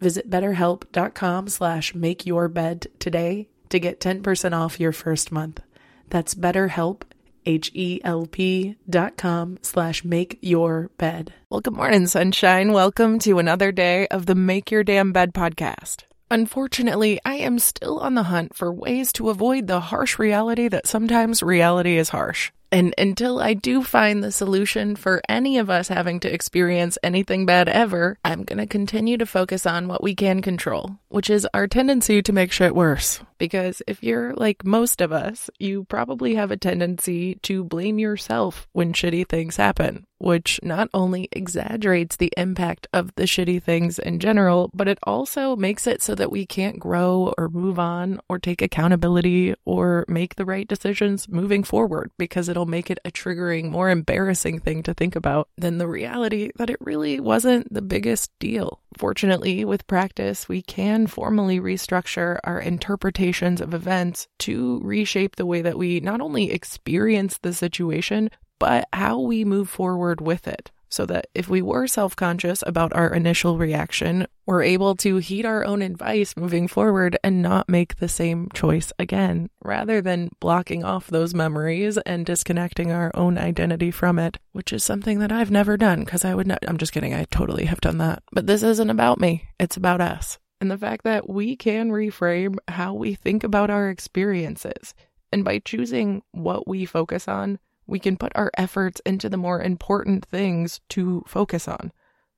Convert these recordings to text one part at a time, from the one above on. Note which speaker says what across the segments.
Speaker 1: Visit betterhelp.com slash make your bed today to get 10% off your first month. That's betterhelp, H-E-L-P dot com slash make your bed. Well, good morning, sunshine. Welcome to another day of the Make Your Damn Bed podcast. Unfortunately, I am still on the hunt for ways to avoid the harsh reality that sometimes reality is harsh. And until I do find the solution for any of us having to experience anything bad ever, I'm going to continue to focus on what we can control, which is our tendency to make shit worse. Because if you're like most of us, you probably have a tendency to blame yourself when shitty things happen, which not only exaggerates the impact of the shitty things in general, but it also makes it so that we can't grow or move on or take accountability or make the right decisions moving forward because it'll make it a triggering, more embarrassing thing to think about than the reality that it really wasn't the biggest deal. Fortunately, with practice, we can formally restructure our interpretations of events to reshape the way that we not only experience the situation, but how we move forward with it. So that if we were self conscious about our initial reaction, we're able to heed our own advice moving forward and not make the same choice again, rather than blocking off those memories and disconnecting our own identity from it, which is something that I've never done because I would not, I'm just kidding, I totally have done that. But this isn't about me, it's about us. And the fact that we can reframe how we think about our experiences. And by choosing what we focus on, we can put our efforts into the more important things to focus on,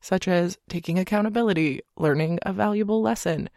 Speaker 1: such as taking accountability, learning a valuable lesson,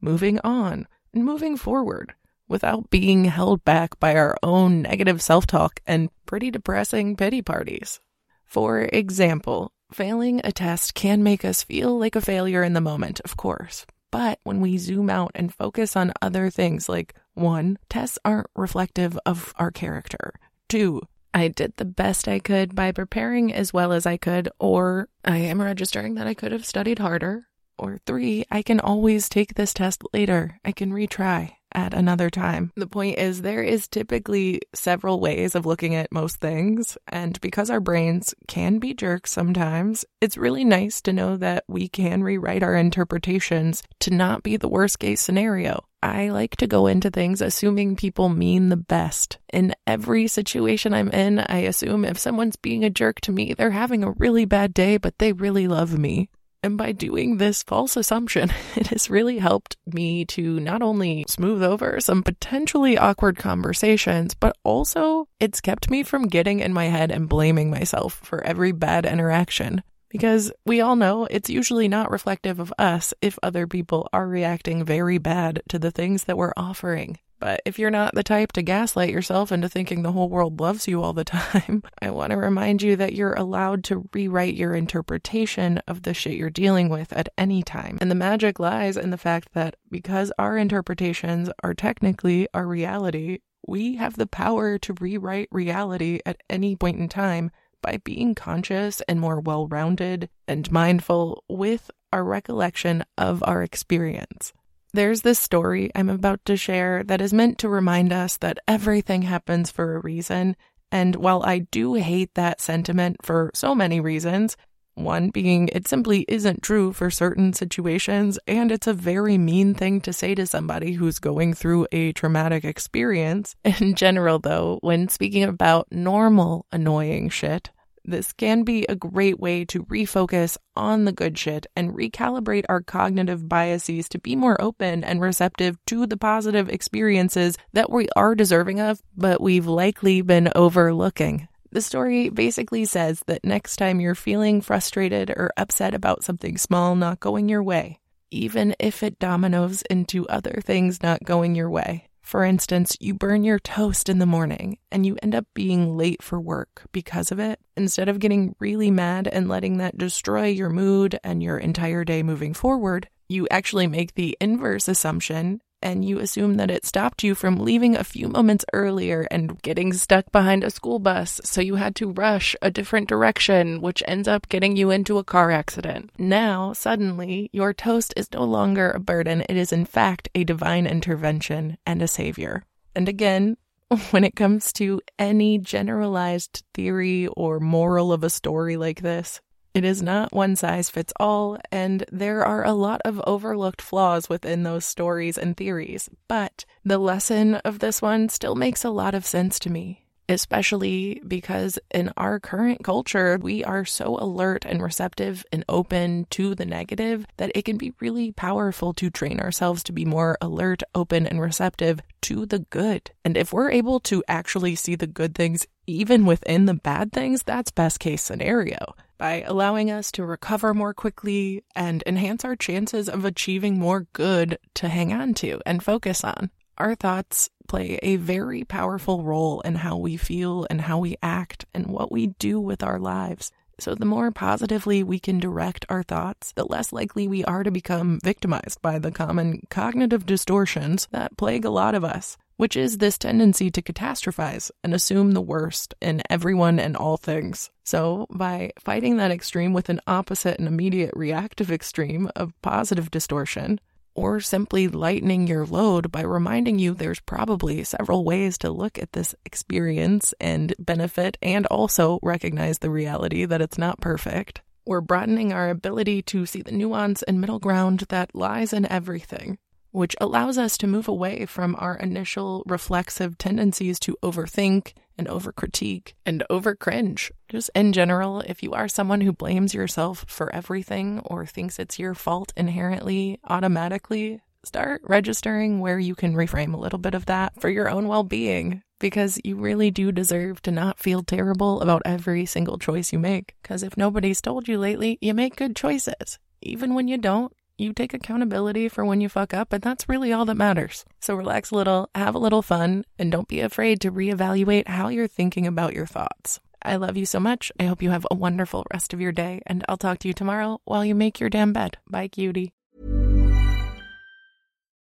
Speaker 1: moving on, and moving forward without being held back by our own negative self talk and pretty depressing pity parties. For example, failing a test can make us feel like a failure in the moment, of course. But when we zoom out and focus on other things like one, tests aren't reflective of our character. Two, I did the best I could by preparing as well as I could, or I am registering that I could have studied harder. Or three, I can always take this test later. I can retry at another time. The point is, there is typically several ways of looking at most things, and because our brains can be jerks sometimes, it's really nice to know that we can rewrite our interpretations to not be the worst case scenario. I like to go into things assuming people mean the best. In every situation I'm in, I assume if someone's being a jerk to me, they're having a really bad day, but they really love me. And by doing this false assumption, it has really helped me to not only smooth over some potentially awkward conversations, but also it's kept me from getting in my head and blaming myself for every bad interaction. Because we all know it's usually not reflective of us if other people are reacting very bad to the things that we're offering. But if you're not the type to gaslight yourself into thinking the whole world loves you all the time, I want to remind you that you're allowed to rewrite your interpretation of the shit you're dealing with at any time. And the magic lies in the fact that because our interpretations are technically our reality, we have the power to rewrite reality at any point in time by being conscious and more well rounded and mindful with our recollection of our experience. There's this story I'm about to share that is meant to remind us that everything happens for a reason. And while I do hate that sentiment for so many reasons, one being it simply isn't true for certain situations, and it's a very mean thing to say to somebody who's going through a traumatic experience. In general, though, when speaking about normal annoying shit, this can be a great way to refocus on the good shit and recalibrate our cognitive biases to be more open and receptive to the positive experiences that we are deserving of, but we've likely been overlooking. The story basically says that next time you're feeling frustrated or upset about something small not going your way, even if it dominoes into other things not going your way, for instance, you burn your toast in the morning and you end up being late for work because of it. Instead of getting really mad and letting that destroy your mood and your entire day moving forward, you actually make the inverse assumption and you assume that it stopped you from leaving a few moments earlier and getting stuck behind a school bus, so you had to rush a different direction, which ends up getting you into a car accident. Now, suddenly, your toast is no longer a burden, it is in fact a divine intervention and a savior. And again, when it comes to any generalized theory or moral of a story like this, it is not one size fits all, and there are a lot of overlooked flaws within those stories and theories, but the lesson of this one still makes a lot of sense to me, especially because in our current culture, we are so alert and receptive and open to the negative that it can be really powerful to train ourselves to be more alert, open, and receptive to the good. And if we're able to actually see the good things even within the bad things, that's best case scenario by allowing us to recover more quickly and enhance our chances of achieving more good to hang on to and focus on. Our thoughts play a very powerful role in how we feel and how we act and what we do with our lives. So, the more positively we can direct our thoughts, the less likely we are to become victimized by the common cognitive distortions that plague a lot of us which is this tendency to catastrophize and assume the worst in everyone and all things. So, by fighting that extreme with an opposite and immediate reactive extreme of positive distortion, or simply lightening your load by reminding you there's probably several ways to look at this experience and benefit and also recognize the reality that it's not perfect. We're broadening our ability to see the nuance and middle ground that lies in everything which allows us to move away from our initial reflexive tendencies to overthink and overcritique and overcringe. Just in general, if you are someone who blames yourself for everything or thinks it's your fault inherently, automatically, start registering where you can reframe a little bit of that for your own well being. Because you really do deserve to not feel terrible about every single choice you make. Because if nobody's told you lately, you make good choices. Even when you don't, you take accountability for when you fuck up, and that's really all that matters. So relax a little, have a little fun, and don't be afraid to reevaluate how you're thinking about your thoughts. I love you so much. I hope you have a wonderful rest of your day, and I'll talk to you tomorrow while you make your damn bed. Bye, cutie.